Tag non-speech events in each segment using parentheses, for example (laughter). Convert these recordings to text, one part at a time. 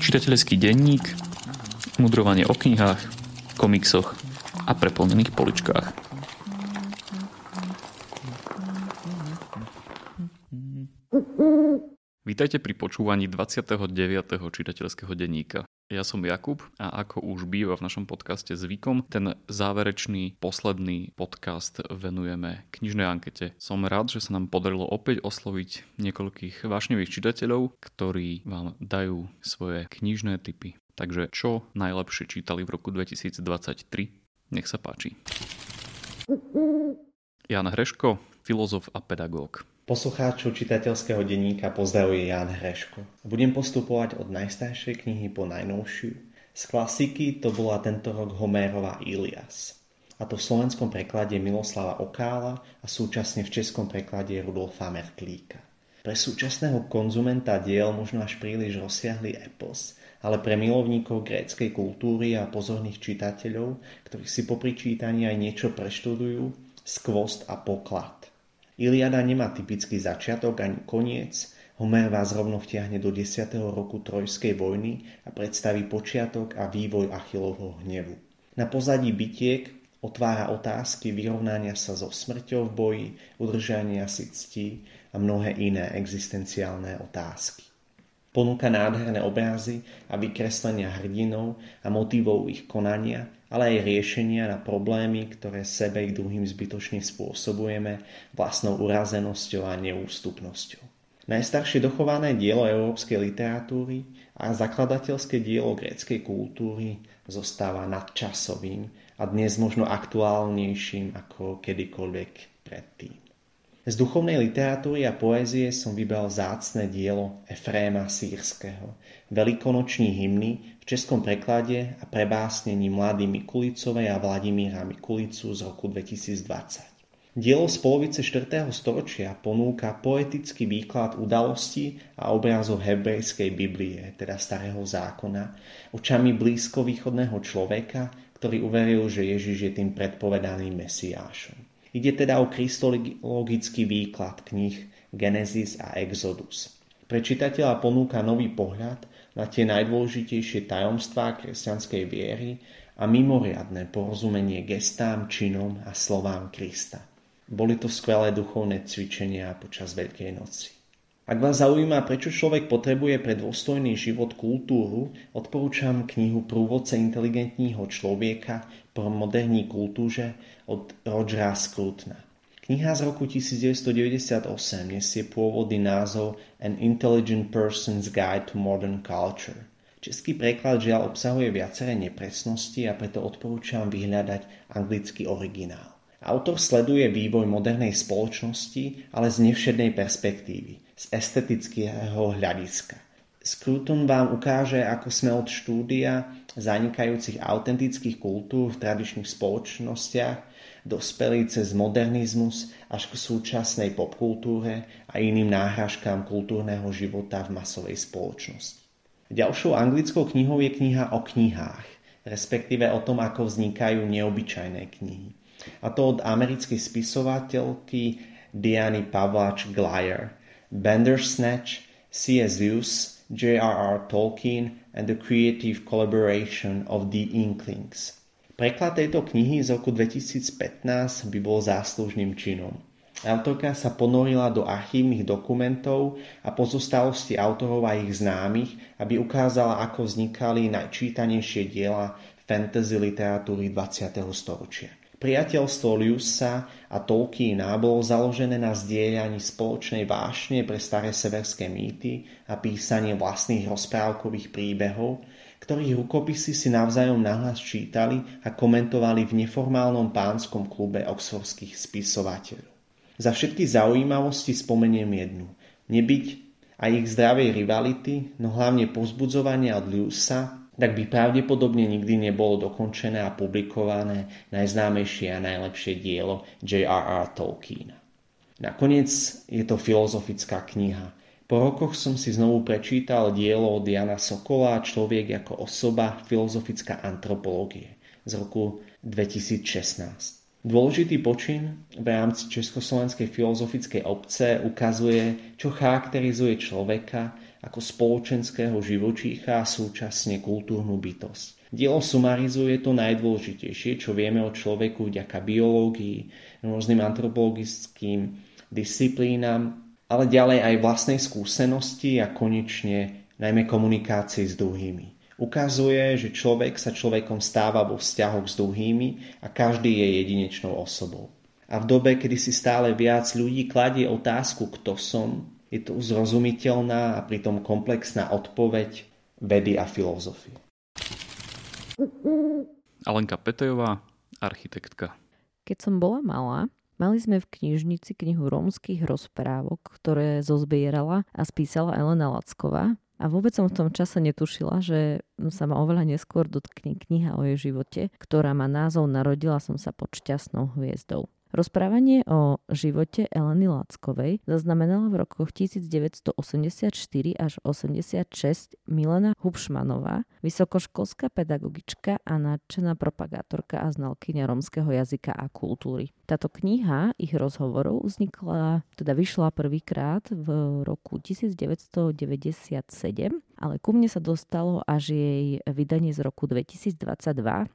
Čitateľský denník, mudrovanie o knihách, komiksoch a preplnených poličkách. Vítajte pri počúvaní 29. čitateľského denníka. Ja som Jakub a ako už býva v našom podcaste zvykom, ten záverečný, posledný podcast venujeme knižnej ankete. Som rád, že sa nám podarilo opäť osloviť niekoľkých vášnevých čitateľov, ktorí vám dajú svoje knižné typy. Takže čo najlepšie čítali v roku 2023? Nech sa páči. Jan Hreško, filozof a pedagóg. Poslucháčov čitateľského denníka pozdravuje Jan Hreško. Budem postupovať od najstaršej knihy po najnovšiu. Z klasiky to bola tento rok Homérova Ilias. A to v slovenskom preklade Miloslava Okála a súčasne v českom preklade Rudolfa Merklíka. Pre súčasného konzumenta diel možno až príliš rozsiahly epos, ale pre milovníkov gréckej kultúry a pozorných čitateľov, ktorých si po pričítaní aj niečo preštudujú, skvost a poklad. Iliada nemá typický začiatok ani koniec, Homer vás rovno vtiahne do 10. roku Trojskej vojny a predstaví počiatok a vývoj Achillovho hnevu. Na pozadí bitiek otvára otázky vyrovnania sa so smrťou v boji, udržania si cti a mnohé iné existenciálne otázky. Ponúka nádherné obrazy a vykreslenia hrdinov a motivov ich konania – ale aj riešenia na problémy, ktoré sebe i druhým zbytočne spôsobujeme vlastnou urazenosťou a neústupnosťou. Najstaršie dochované dielo európskej literatúry a zakladateľské dielo gréckej kultúry zostáva nadčasovým a dnes možno aktuálnejším ako kedykoľvek predtým. Z duchovnej literatúry a poézie som vybral zácne dielo Efréma Sýrského, veľkonoční hymny v českom preklade a prebásnení mladý Mikulicovej a Vladimíra Mikulicu z roku 2020. Dielo z polovice 4. storočia ponúka poetický výklad udalostí a obrazov hebrejskej Biblie, teda Starého zákona, očami blízko východného človeka, ktorý uveril, že Ježiš je tým predpovedaným Mesiášom. Ide teda o kristologický výklad kníh Genesis a Exodus. Pre čitateľa ponúka nový pohľad na tie najdôležitejšie tajomstvá kresťanskej viery a mimoriadné porozumenie gestám, činom a slovám Krista. Boli to skvelé duchovné cvičenia počas Veľkej noci. Ak vás zaujíma, prečo človek potrebuje pre dôstojný život kultúru, odporúčam knihu Prúvodce inteligentního človeka po moderní kultúře od Rogera Scrutna. Kniha z roku 1998 nesie pôvodný názov An Intelligent Person's Guide to Modern Culture. Český preklad žiaľ obsahuje viaceré nepresnosti a preto odporúčam vyhľadať anglický originál. Autor sleduje vývoj modernej spoločnosti, ale z nevšednej perspektívy – z estetického hľadiska. Scruton vám ukáže, ako sme od štúdia zanikajúcich autentických kultúr v tradičných spoločnostiach dospeli cez modernizmus až k súčasnej popkultúre a iným náhražkám kultúrneho života v masovej spoločnosti. Ďalšou anglickou knihou je kniha o knihách, respektíve o tom, ako vznikajú neobyčajné knihy. A to od americkej spisovateľky Diany Pavlač Glyer – Bandersnatch, C.S. Lewis, J.R.R. Tolkien and the creative collaboration of the Inklings. Preklad tejto knihy z roku 2015 by bol záslužným činom. Autorka sa ponorila do archívnych dokumentov a pozostalosti autorov a ich známych, aby ukázala, ako vznikali najčítanejšie diela fantasy literatúry 20. storočia. Priateľstvo Lewisa a Tolkiena bolo založené na zdieľaní spoločnej vášne pre staré severské mýty a písanie vlastných rozprávkových príbehov, ktorých rukopisy si navzájom nahlas čítali a komentovali v neformálnom pánskom klube oxfordských spisovateľov. Za všetky zaujímavosti spomeniem jednu. Nebyť aj ich zdravej rivality, no hlavne pozbudzovania od Lewisa tak by pravdepodobne nikdy nebolo dokončené a publikované najznámejšie a najlepšie dielo J.R.R. Tolkiena. Nakoniec je to filozofická kniha. Po rokoch som si znovu prečítal dielo od Jana Sokola Človek ako osoba filozofická antropológie z roku 2016. Dôležitý počin v rámci Československej filozofickej obce ukazuje, čo charakterizuje človeka ako spoločenského živočícha a súčasne kultúrnu bytosť. Dielo sumarizuje to najdôležitejšie, čo vieme o človeku vďaka biológii, rôznym antropologickým disciplínam, ale ďalej aj vlastnej skúsenosti a konečne najmä komunikácii s druhými. Ukazuje, že človek sa človekom stáva vo vzťahoch s druhými a každý je jedinečnou osobou. A v dobe, kedy si stále viac ľudí kladie otázku, kto som, je to zrozumiteľná a pritom komplexná odpoveď vedy a filozofie. Alenka Petejová, architektka. Keď som bola malá, mali sme v knižnici knihu rómskych rozprávok, ktoré zozbierala a spísala Elena Lacková a vôbec som v tom čase netušila, že sa ma oveľa neskôr dotkne kniha o jej živote, ktorá má názov Narodila som sa pod šťastnou hviezdou. Rozprávanie o živote Eleny Lackovej zaznamenala v rokoch 1984 až 86 Milena Hubšmanová, vysokoškolská pedagogička a nadšená propagátorka a znalkyňa romského jazyka a kultúry. Táto kniha ich rozhovorov vznikla, teda vyšla prvýkrát v roku 1997 ale ku mne sa dostalo až jej vydanie z roku 2022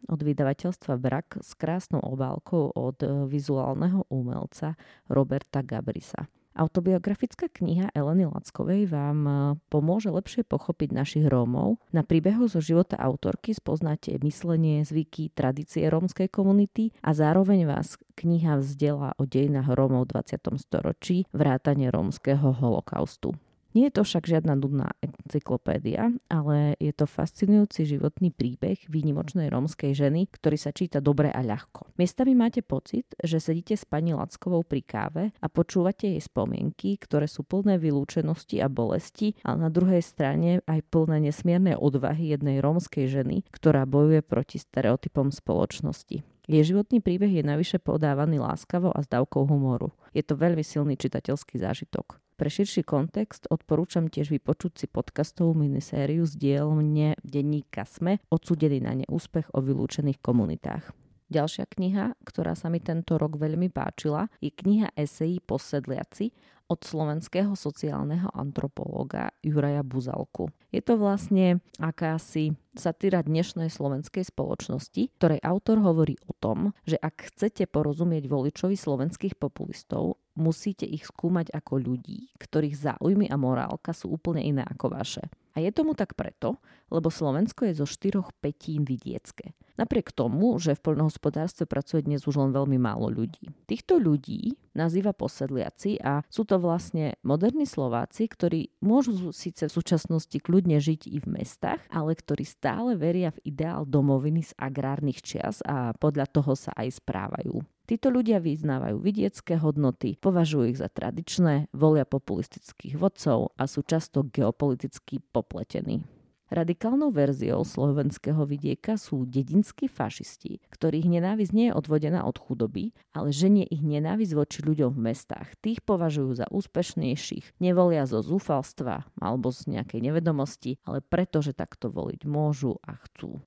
od vydavateľstva Brak s krásnou obálkou od vizuálneho umelca Roberta Gabrisa. Autobiografická kniha Eleny Lackovej vám e, pomôže lepšie pochopiť našich Rómov. Na príbehu zo života autorky spoznáte myslenie, zvyky, tradície rómskej komunity a zároveň vás kniha vzdelá o dejinách Rómov v 20. storočí, vrátane rómskeho holokaustu. Nie je to však žiadna nudná encyklopédia, ale je to fascinujúci životný príbeh výnimočnej rómskej ženy, ktorý sa číta dobre a ľahko. Miestami máte pocit, že sedíte s pani Lackovou pri káve a počúvate jej spomienky, ktoré sú plné vylúčenosti a bolesti, ale na druhej strane aj plné nesmiernej odvahy jednej rómskej ženy, ktorá bojuje proti stereotypom spoločnosti. Jej životný príbeh je navyše podávaný láskavo a s dávkou humoru. Je to veľmi silný čitateľský zážitok. Pre širší kontext odporúčam tiež vypočuť si podcastovú minisériu z dielne denníka SME Odsudený na neúspech o vylúčených komunitách. Ďalšia kniha, ktorá sa mi tento rok veľmi páčila, je kniha esejí Posedliaci od slovenského sociálneho antropológa Juraja Buzalku. Je to vlastne akási satíra dnešnej slovenskej spoločnosti, ktorej autor hovorí o tom, že ak chcete porozumieť voličovi slovenských populistov, musíte ich skúmať ako ľudí, ktorých záujmy a morálka sú úplne iné ako vaše. A je tomu tak preto, lebo Slovensko je zo štyroch petín vidiecké. Napriek tomu, že v poľnohospodárstve pracuje dnes už len veľmi málo ľudí. Týchto ľudí nazýva posedliaci a sú to vlastne moderní Slováci, ktorí môžu síce v súčasnosti kľudne žiť i v mestách, ale ktorí stále veria v ideál domoviny z agrárnych čias a podľa toho sa aj správajú. Títo ľudia vyznávajú vidiecké hodnoty, považujú ich za tradičné, volia populistických vodcov a sú často geopoliticky popletení. Radikálnou verziou slovenského vidieka sú dedinskí fašisti, ktorých nenávisť nie je odvodená od chudoby, ale ženie ich nenávisť voči ľuďom v mestách. Tých považujú za úspešnejších, nevolia zo zúfalstva alebo z nejakej nevedomosti, ale preto, že takto voliť môžu a chcú.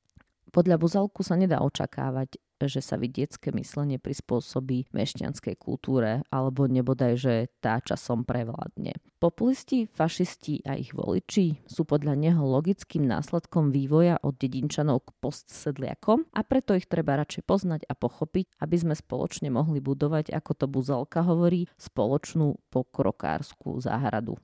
Podľa Buzalku sa nedá očakávať, že sa vidiecké myslenie prispôsobí mešťanskej kultúre alebo nebodaj, že tá časom prevládne. Populisti, fašisti a ich voliči sú podľa neho logickým následkom vývoja od dedinčanov k postsedliakom a preto ich treba radšej poznať a pochopiť, aby sme spoločne mohli budovať, ako to Buzalka hovorí, spoločnú pokrokárskú záhradu.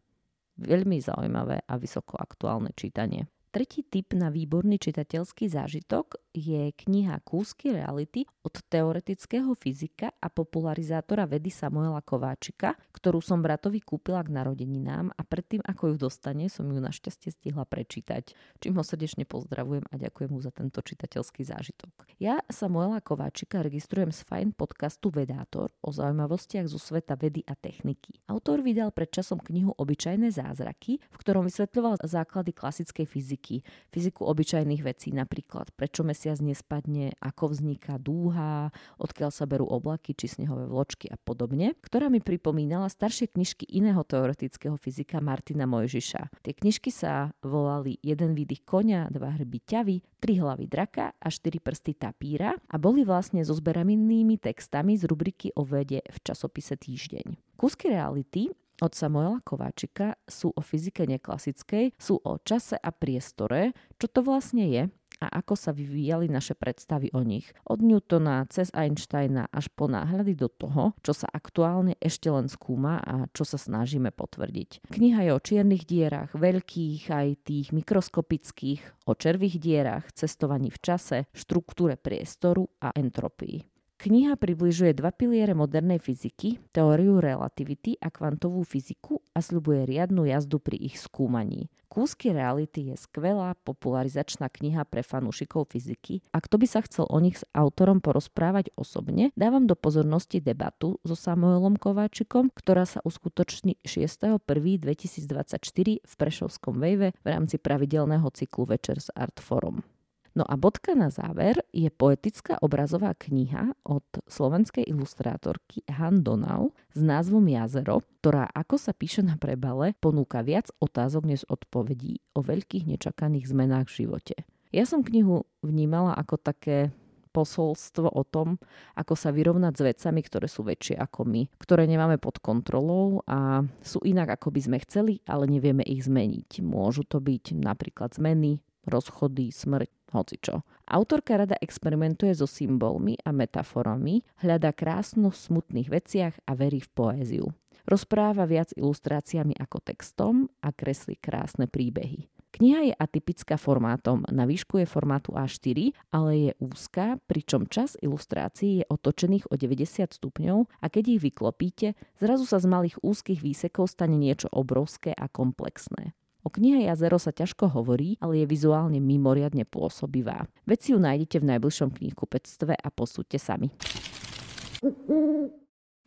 Veľmi zaujímavé a vysoko aktuálne čítanie. Tretí typ na výborný čitateľský zážitok je kniha Kúsky reality od teoretického fyzika a popularizátora vedy Samuela Kováčika, ktorú som bratovi kúpila k narodeninám a predtým, ako ju dostane, som ju našťastie stihla prečítať, čím ho srdečne pozdravujem a ďakujem mu za tento čitateľský zážitok. Ja Samuela Kováčika registrujem z fajn podcastu Vedátor o zaujímavostiach zo sveta vedy a techniky. Autor vydal pred časom knihu Obyčajné zázraky, v ktorom vysvetľoval základy klasickej fyziky fyziku, obyčajných vecí, napríklad prečo mesiac mesiac nespadne, ako vzniká dúha, odkiaľ sa berú oblaky či snehové vločky a podobne, ktorá mi pripomínala staršie knižky iného teoretického fyzika Martina Mojžiša. Tie knižky sa volali Jeden výdych konia, dva hrby ťavy, tri hlavy draka a štyri prsty tapíra a boli vlastne so zberanými textami z rubriky o vede v časopise Týždeň. Kúsky reality od Samuela Kováčika sú o fyzike neklasickej, sú o čase a priestore, čo to vlastne je a ako sa vyvíjali naše predstavy o nich. Od Newtona cez Einsteina až po náhľady do toho, čo sa aktuálne ešte len skúma a čo sa snažíme potvrdiť. Kniha je o čiernych dierach, veľkých aj tých mikroskopických, o červých dierach, cestovaní v čase, štruktúre priestoru a entropii. Kniha približuje dva piliere modernej fyziky, teóriu relativity a kvantovú fyziku a sľubuje riadnu jazdu pri ich skúmaní. Kúsky reality je skvelá popularizačná kniha pre fanúšikov fyziky a kto by sa chcel o nich s autorom porozprávať osobne, dávam do pozornosti debatu so Samuelom Kováčikom, ktorá sa uskutoční 6.1.2024 v Prešovskom vejve v rámci pravidelného cyklu Večer s Art Forum. No a bodka na záver je poetická obrazová kniha od slovenskej ilustrátorky Han Donau s názvom Jazero, ktorá, ako sa píše na prebale, ponúka viac otázok než odpovedí o veľkých nečakaných zmenách v živote. Ja som knihu vnímala ako také posolstvo o tom, ako sa vyrovnať s vecami, ktoré sú väčšie ako my, ktoré nemáme pod kontrolou a sú inak, ako by sme chceli, ale nevieme ich zmeniť. Môžu to byť napríklad zmeny, rozchody, smrť, hocičo. Autorka rada experimentuje so symbolmi a metaforami, hľada krásnu v smutných veciach a verí v poéziu. Rozpráva viac ilustráciami ako textom a kreslí krásne príbehy. Kniha je atypická formátom, na výšku je formátu A4, ale je úzká, pričom čas ilustrácií je otočených o 90 stupňov a keď ich vyklopíte, zrazu sa z malých úzkých výsekov stane niečo obrovské a komplexné. O knihe Jazero sa ťažko hovorí, ale je vizuálne mimoriadne pôsobivá. Veci ju nájdete v najbližšom knihkupectve a posúďte sami.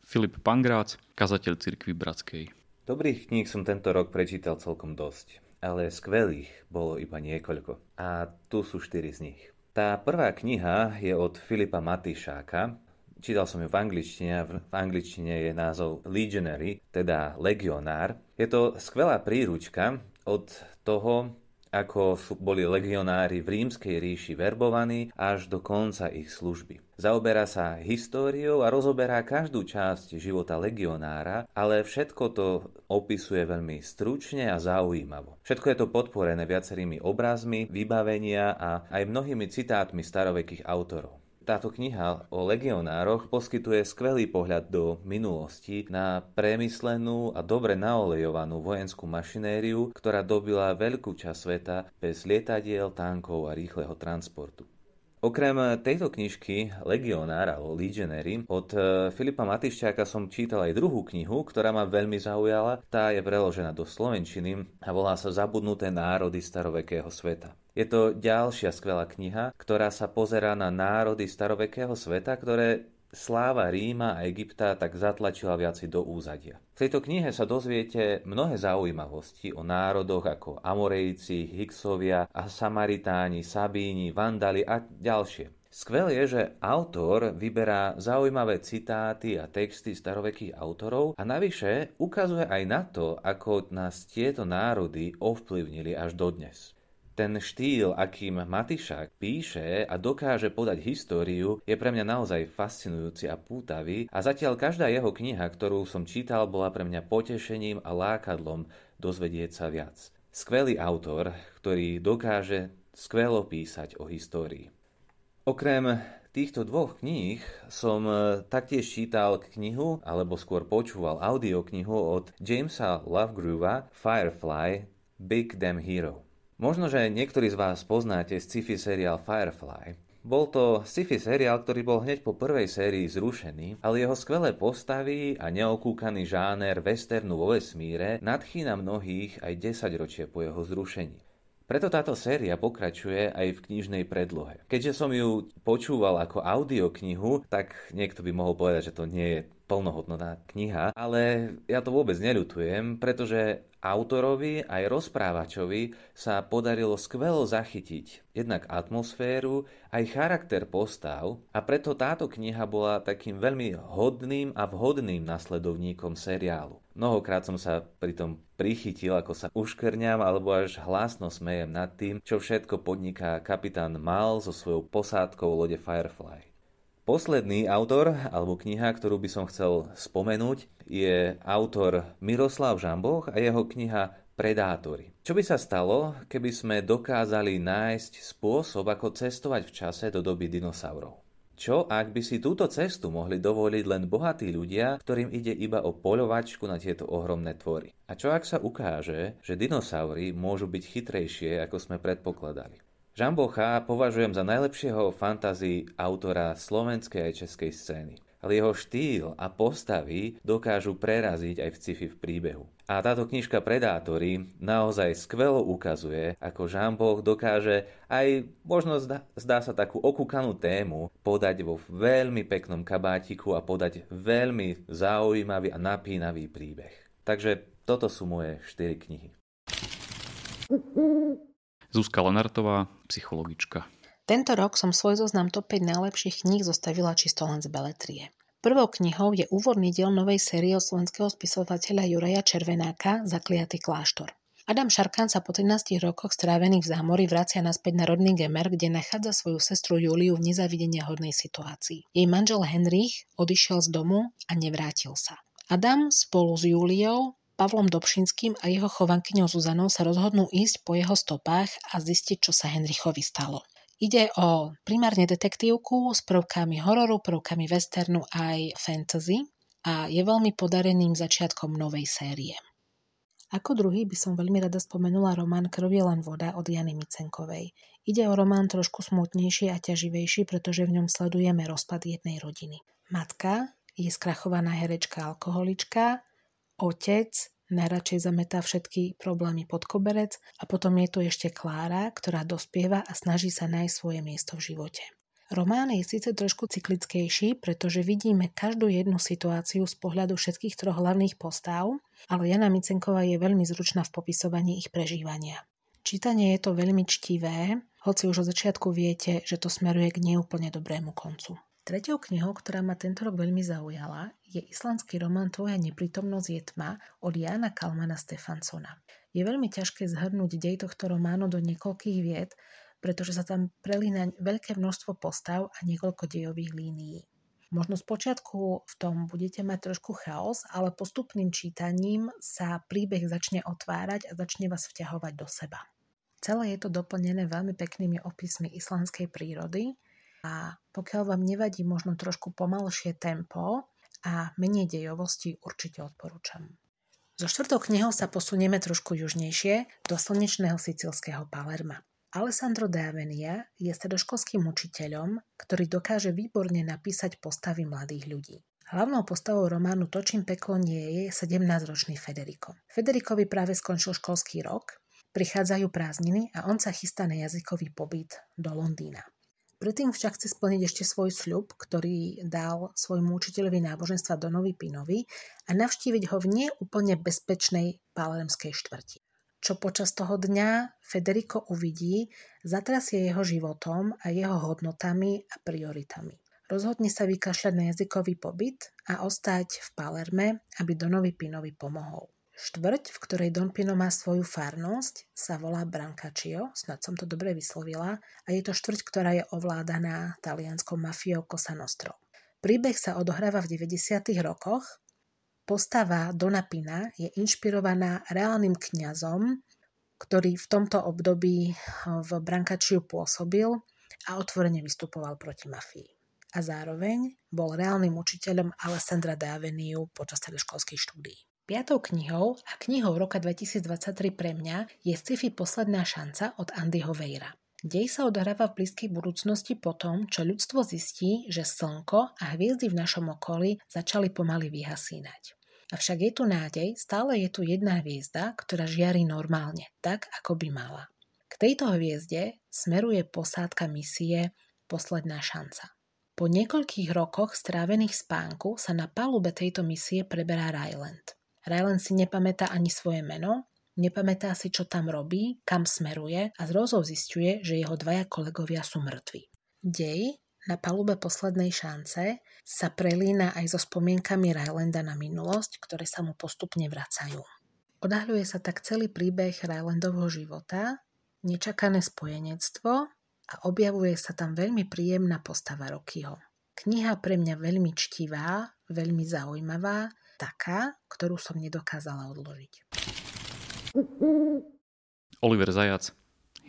Filip Pangrác, kazateľ cirkvi Bratskej. Dobrých kníh som tento rok prečítal celkom dosť, ale skvelých bolo iba niekoľko. A tu sú štyri z nich. Tá prvá kniha je od Filipa Matišáka, Čítal som ju v angličtine a v angličtine je názov Legionary, teda legionár. Je to skvelá príručka, od toho, ako boli legionári v rímskej ríši verbovaní až do konca ich služby. Zaoberá sa históriou a rozoberá každú časť života legionára, ale všetko to opisuje veľmi stručne a zaujímavo. Všetko je to podporené viacerými obrazmi, vybavenia a aj mnohými citátmi starovekých autorov. Táto kniha o legionároch poskytuje skvelý pohľad do minulosti na premyslenú a dobre naolejovanú vojenskú mašinériu, ktorá dobila veľkú časť sveta bez lietadiel, tankov a rýchleho transportu. Okrem tejto knižky Legionár alebo Legionary od e, Filipa Matišťáka som čítal aj druhú knihu, ktorá ma veľmi zaujala. Tá je preložená do slovenčiny a volá sa Zabudnuté národy starovekého sveta. Je to ďalšia skvelá kniha, ktorá sa pozerá na národy starovekého sveta, ktoré sláva Ríma a Egypta tak zatlačila viaci do úzadia. V tejto knihe sa dozviete mnohé zaujímavosti o národoch ako Amorejci, Hyksovia a Samaritáni, Sabíni, Vandali a ďalšie. Skvelé je, že autor vyberá zaujímavé citáty a texty starovekých autorov a navyše ukazuje aj na to, ako nás tieto národy ovplyvnili až dodnes. Ten štýl, akým Matišák píše a dokáže podať históriu, je pre mňa naozaj fascinujúci a pútavý a zatiaľ každá jeho kniha, ktorú som čítal, bola pre mňa potešením a lákadlom dozvedieť sa viac. Skvelý autor, ktorý dokáže skvelo písať o histórii. Okrem týchto dvoch kníh som e, taktiež čítal knihu, alebo skôr počúval audioknihu od Jamesa Lovegroova Firefly Big Damn Hero. Možno, že niektorí z vás poznáte sci-fi seriál Firefly. Bol to sci-fi seriál, ktorý bol hneď po prvej sérii zrušený, ale jeho skvelé postavy a neokúkaný žáner westernu vo vesmíre nadchýna mnohých aj 10 ročie po jeho zrušení. Preto táto séria pokračuje aj v knižnej predlohe. Keďže som ju počúval ako audioknihu, tak niekto by mohol povedať, že to nie je plnohodnotná kniha, ale ja to vôbec neľutujem, pretože autorovi aj rozprávačovi sa podarilo skvelo zachytiť jednak atmosféru, aj charakter postav a preto táto kniha bola takým veľmi hodným a vhodným nasledovníkom seriálu. Mnohokrát som sa pritom prichytil, ako sa uškrňam alebo až hlásno smejem nad tým, čo všetko podniká kapitán Mal so svojou posádkou lode Firefly. Posledný autor, alebo kniha, ktorú by som chcel spomenúť, je autor Miroslav Žamboch a jeho kniha Predátory. Čo by sa stalo, keby sme dokázali nájsť spôsob, ako cestovať v čase do doby dinosaurov? Čo, ak by si túto cestu mohli dovoliť len bohatí ľudia, ktorým ide iba o poľovačku na tieto ohromné tvory? A čo ak sa ukáže, že dinosaury môžu byť chytrejšie, ako sme predpokladali? Žambocha považujem za najlepšieho fantazii autora slovenskej aj českej scény. Ale jeho štýl a postavy dokážu preraziť aj v sci-fi v príbehu. A táto knižka Predátory naozaj skvelo ukazuje, ako Žamboch dokáže aj možno zdá, zdá sa takú okúkanú tému podať vo veľmi peknom kabátiku a podať veľmi zaujímavý a napínavý príbeh. Takže toto sú moje 4 knihy. (laughs) Zuzka Lenartová, psychologička. Tento rok som svoj zoznam top 5 najlepších kníh zostavila čisto len z beletrie. Prvou knihou je úvodný diel novej série od slovenského spisovateľa Juraja Červenáka Zakliatý kláštor. Adam Šarkán sa po 13 rokoch strávených v zámori vracia naspäť na rodný Gemer, kde nachádza svoju sestru Juliu v nezavidenia hodnej situácii. Jej manžel Henrich odišiel z domu a nevrátil sa. Adam spolu s Júliou Pavlom Dobšinským a jeho chovankyňou Zuzanou sa rozhodnú ísť po jeho stopách a zistiť, čo sa Henrichovi stalo. Ide o primárne detektívku s prvkami hororu, prvkami westernu aj fantasy a je veľmi podareným začiatkom novej série. Ako druhý by som veľmi rada spomenula román Krv je len voda od Jany Micenkovej. Ide o román trošku smutnejší a ťaživejší, pretože v ňom sledujeme rozpad jednej rodiny. Matka je skrachovaná herečka alkoholička, otec najradšej zametá všetky problémy pod koberec a potom je tu ešte Klára, ktorá dospieva a snaží sa nájsť svoje miesto v živote. Román je síce trošku cyklickejší, pretože vidíme každú jednu situáciu z pohľadu všetkých troch hlavných postáv, ale Jana Micenková je veľmi zručná v popisovaní ich prežívania. Čítanie je to veľmi čtivé, hoci už od začiatku viete, že to smeruje k neúplne dobrému koncu. Tretou knihou, ktorá ma tento rok veľmi zaujala, je islandský román Tvoja neprítomnosť je tma od Jana Kalmana Stefansona. Je veľmi ťažké zhrnúť dej tohto románu do niekoľkých vied, pretože sa tam prelína veľké množstvo postav a niekoľko dejových línií. Možno z počiatku v tom budete mať trošku chaos, ale postupným čítaním sa príbeh začne otvárať a začne vás vťahovať do seba. Celé je to doplnené veľmi peknými opismi islandskej prírody, a pokiaľ vám nevadí možno trošku pomalšie tempo a menej dejovosti, určite odporúčam. So štvrtou knihou sa posunieme trošku južnejšie do slnečného sicilského Palerma. Alessandro de Avenia je stredoškolským učiteľom, ktorý dokáže výborne napísať postavy mladých ľudí. Hlavnou postavou románu Točím peklo nie je 17-ročný Federico. Federikovi práve skončil školský rok, prichádzajú prázdniny a on sa chystá na jazykový pobyt do Londýna. Predtým však chce splniť ešte svoj sľub, ktorý dal svojmu učiteľovi náboženstva Donovi Pinovi a navštíviť ho v neúplne bezpečnej palermskej štvrti. Čo počas toho dňa Federico uvidí, zatrasie jeho životom a jeho hodnotami a prioritami. Rozhodne sa vykašľať na jazykový pobyt a ostať v Palerme, aby Donovi Pinovi pomohol. Štvrť, v ktorej Don Pino má svoju farnosť, sa volá Brancaccio, snad som to dobre vyslovila, a je to štvrť, ktorá je ovládaná talianskou mafiou Cosa Nostro. Príbeh sa odohráva v 90. rokoch. Postava Dona Pina je inšpirovaná reálnym kňazom, ktorý v tomto období v Brancacciu pôsobil a otvorene vystupoval proti mafii. A zároveň bol reálnym učiteľom Alessandra Daveniu počas školských štúdií. Piatou knihou a knihou roka 2023 pre mňa je sci-fi Posledná šanca od Andyho Vejra. Dej sa odohráva v blízkej budúcnosti po tom, čo ľudstvo zistí, že Slnko a hviezdy v našom okolí začali pomaly vyhasínať. Avšak je tu nádej, stále je tu jedna hviezda, ktorá žiari normálne, tak ako by mala. K tejto hviezde smeruje posádka misie Posledná šanca. Po niekoľkých rokoch strávených spánku sa na palube tejto misie preberá Ryland. Ryland si nepamätá ani svoje meno, nepamätá si, čo tam robí, kam smeruje a zrozov zistuje, že jeho dvaja kolegovia sú mŕtvi. Dej na palube poslednej šance sa prelína aj so spomienkami Rylanda na minulosť, ktoré sa mu postupne vracajú. Odahľuje sa tak celý príbeh Rylandovho života, nečakané spojenectvo a objavuje sa tam veľmi príjemná postava Rockyho. Kniha pre mňa veľmi čtivá, veľmi zaujímavá, taká, ktorú som nedokázala odložiť. Oliver Zajac,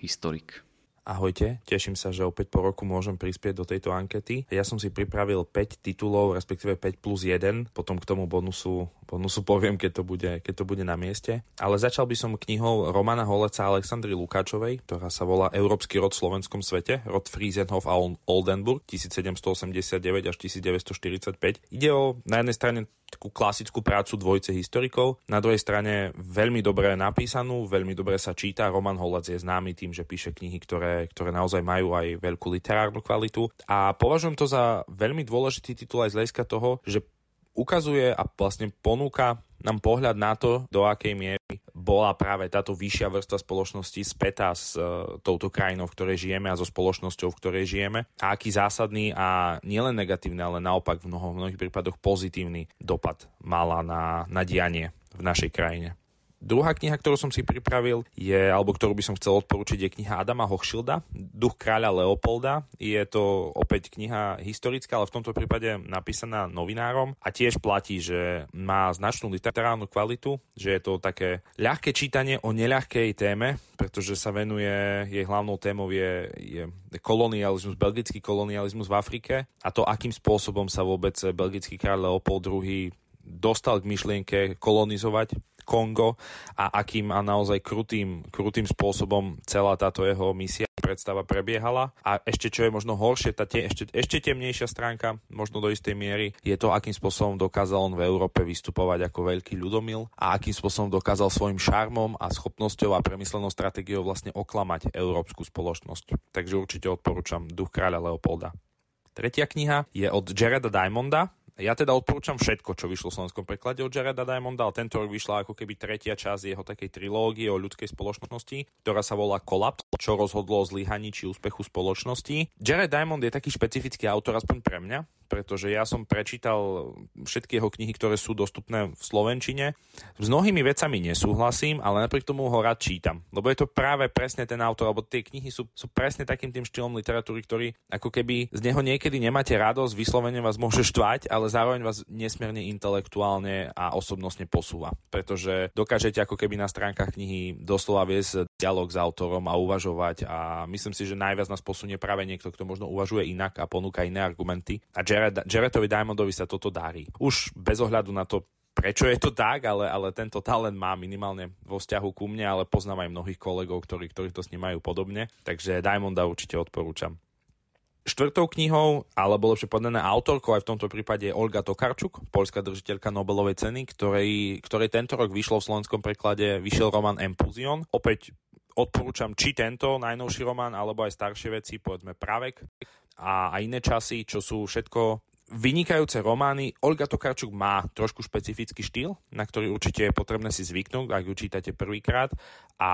historik. Ahojte, teším sa, že opäť po roku môžem prispieť do tejto ankety. Ja som si pripravil 5 titulov, respektíve 5 plus 1, potom k tomu bonusu, bonusu poviem, keď to, bude, keď to bude na mieste. Ale začal by som knihou Romana Holeca a Aleksandry Lukáčovej, ktorá sa volá Európsky rod v slovenskom svete, rod Friesenhof a Oldenburg 1789 až 1945. Ide o na jednej strane takú klasickú prácu dvojce historikov. Na druhej strane veľmi dobre napísanú, veľmi dobre sa číta. Roman Holec je známy tým, že píše knihy, ktoré, ktoré naozaj majú aj veľkú literárnu kvalitu. A považujem to za veľmi dôležitý titul aj z hľadiska toho, že ukazuje a vlastne ponúka nám pohľad na to, do akej miery bola práve táto vyššia vrstva spoločnosti spätá s uh, touto krajinou, v ktorej žijeme a so spoločnosťou, v ktorej žijeme a aký zásadný a nielen negatívny, ale naopak v mnohých prípadoch pozitívny dopad mala na, na dianie v našej krajine. Druhá kniha, ktorú som si pripravil, je, alebo ktorú by som chcel odporúčiť, je kniha Adama Hochschilda, Duch kráľa Leopolda. Je to opäť kniha historická, ale v tomto prípade napísaná novinárom. A tiež platí, že má značnú literárnu kvalitu, že je to také ľahké čítanie o neľahkej téme, pretože sa venuje, jej hlavnou témou je, je kolonializmus, belgický kolonializmus v Afrike. A to, akým spôsobom sa vôbec belgický kráľ Leopold II dostal k myšlienke kolonizovať Kongo a akým a naozaj krutým, krutým spôsobom celá táto jeho misia predstava prebiehala. A ešte čo je možno horšie, tá te, ešte, ešte temnejšia stránka, možno do istej miery, je to, akým spôsobom dokázal on v Európe vystupovať ako veľký ľudomil a akým spôsobom dokázal svojim šarmom a schopnosťou a premyslenou stratégiou vlastne oklamať európsku spoločnosť. Takže určite odporúčam Duch kráľa Leopolda. Tretia kniha je od Jareda Diamonda, ja teda odporúčam všetko, čo vyšlo v slovenskom preklade od Jareda Diamonda, ale tento rok vyšla ako keby tretia časť jeho takej trilógie o ľudskej spoločnosti, ktorá sa volá Kolaps, čo rozhodlo o zlyhaní či úspechu spoločnosti. Jared Diamond je taký špecifický autor, aspoň pre mňa, pretože ja som prečítal všetky jeho knihy, ktoré sú dostupné v Slovenčine. S mnohými vecami nesúhlasím, ale napriek tomu ho rád čítam. Lebo je to práve presne ten autor, alebo tie knihy sú, sú presne takým tým štýlom literatúry, ktorý ako keby z neho niekedy nemáte radosť, vyslovene vás môže štvať, ale zároveň vás nesmierne intelektuálne a osobnostne posúva. Pretože dokážete ako keby na stránkach knihy doslova viesť dialog s autorom a uvažovať a myslím si, že najviac nás posunie práve niekto, kto možno uvažuje inak a ponúka iné argumenty. A Jared, Jaretovi Diamondovi sa toto darí. Už bez ohľadu na to, prečo je to tak, ale, ale tento talent má minimálne vo vzťahu ku mne, ale poznám aj mnohých kolegov, ktorí, ktorí to s ním majú podobne. Takže Diamonda určite odporúčam. Štvrtou knihou, alebo lepšie povedané autorkou aj v tomto prípade je Olga Tokarčuk, polská držiteľka Nobelovej ceny, ktorej, ktorej tento rok vyšlo v slovenskom preklade, vyšiel román Empuzion. Opäť odporúčam či tento najnovší román, alebo aj staršie veci, povedzme Pravek a, a iné časy, čo sú všetko vynikajúce romány. Olga Tokarčuk má trošku špecifický štýl, na ktorý určite je potrebné si zvyknúť, ak ju čítate prvýkrát. A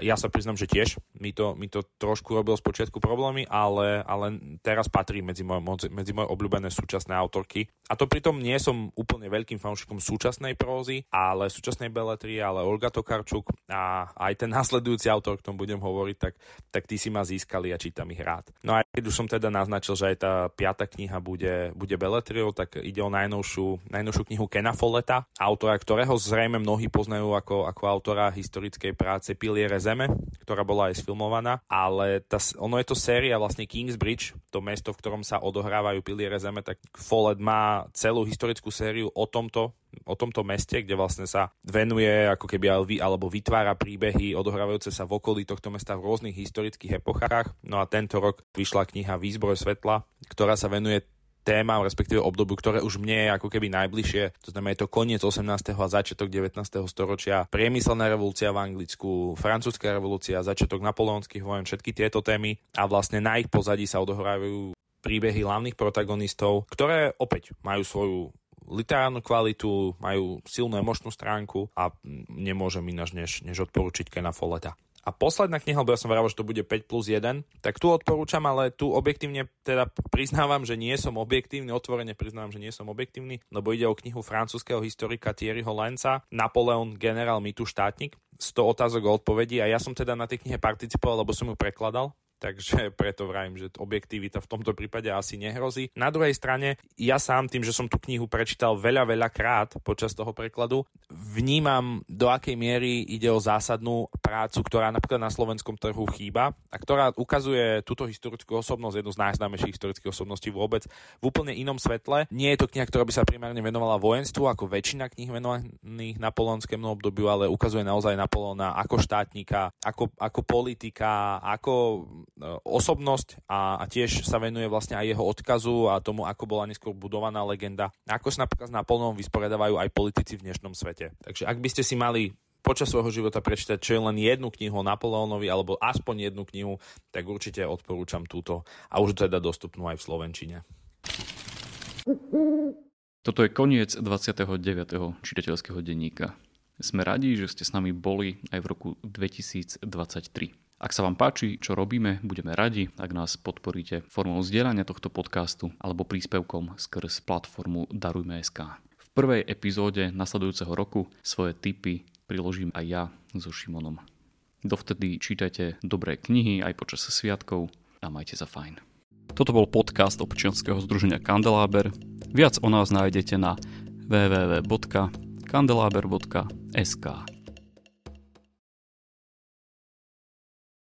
ja sa priznam, že tiež mi to, mi to trošku robil z počiatku problémy, ale, ale teraz patrí medzi moje, medzi moje obľúbené súčasné autorky. A to pritom nie som úplne veľkým fanúšikom súčasnej prózy, ale súčasnej beletrie, ale Olga Tokarčuk a aj ten následujúci autor, o tom budem hovoriť, tak, tak tí si ma získali a čítam ich rád. No a keď už som teda naznačil, že aj tá piata kniha bude, bude ide Beletriou, tak ide o najnovšiu, najnovšiu knihu Kena Folleta, autora, ktorého zrejme mnohí poznajú ako, ako autora historickej práce Piliere zeme, ktorá bola aj sfilmovaná, ale tá, ono je to séria vlastne Kingsbridge, to mesto, v ktorom sa odohrávajú Piliere zeme, tak Follet má celú historickú sériu o tomto o tomto meste, kde vlastne sa venuje ako keby alebo vytvára príbehy odohrávajúce sa v okolí tohto mesta v rôznych historických epochách. No a tento rok vyšla kniha Výzbroj svetla, ktorá sa venuje témam, respektíve obdobu, ktoré už mne je ako keby najbližšie. To znamená, je to koniec 18. a začiatok 19. storočia, priemyselná revolúcia v Anglicku, francúzska revolúcia, začiatok napoleonských vojen, všetky tieto témy a vlastne na ich pozadí sa odohrávajú príbehy hlavných protagonistov, ktoré opäť majú svoju literárnu kvalitu, majú silnú emočnú stránku a nemôžem ináč než, než odporučiť Kena Folleta. A posledná kniha, lebo ja som vravel, že to bude 5 plus 1, tak tu odporúčam, ale tu objektívne teda priznávam, že nie som objektívny, otvorene priznávam, že nie som objektívny, lebo ide o knihu francúzského historika Thierryho Lenca, Napoleon, generál, mýtu, štátnik, 100 otázok o odpovedí. A ja som teda na tej knihe participoval, lebo som ju prekladal takže (laughs) preto vrajím, že objektivita v tomto prípade asi nehrozí. Na druhej strane, ja sám tým, že som tú knihu prečítal veľa, veľa krát počas toho prekladu, vnímam, do akej miery ide o zásadnú prácu, ktorá napríklad na slovenskom trhu chýba a ktorá ukazuje túto historickú osobnosť, jednu z najznámejších historických osobností vôbec, v úplne inom svetle. Nie je to kniha, ktorá by sa primárne venovala vojenstvu, ako väčšina kníh venovaných napoleonskému obdobiu, ale ukazuje naozaj Napoleona ako štátnika, ako, ako politika, ako osobnosť a, a tiež sa venuje vlastne aj jeho odkazu a tomu, ako bola neskôr budovaná legenda. Ako sa napríklad s Napoleonom vysporiadavajú aj politici v dnešnom svete. Takže ak by ste si mali počas svojho života prečítať čo je len jednu knihu o Napoleónovi alebo aspoň jednu knihu, tak určite odporúčam túto a už teda dostupnú aj v Slovenčine. Toto je koniec 29. čitateľského denníka. Sme radi, že ste s nami boli aj v roku 2023. Ak sa vám páči, čo robíme, budeme radi, ak nás podporíte formou zdieľania tohto podcastu alebo príspevkom skrz platformu Darujme.sk. V prvej epizóde nasledujúceho roku svoje tipy priložím aj ja so Šimonom. Dovtedy čítajte dobré knihy aj počas sviatkov a majte sa fajn. Toto bol podcast občianskeho združenia Kandeláber. Viac o nás nájdete na www.kandelaber.sk.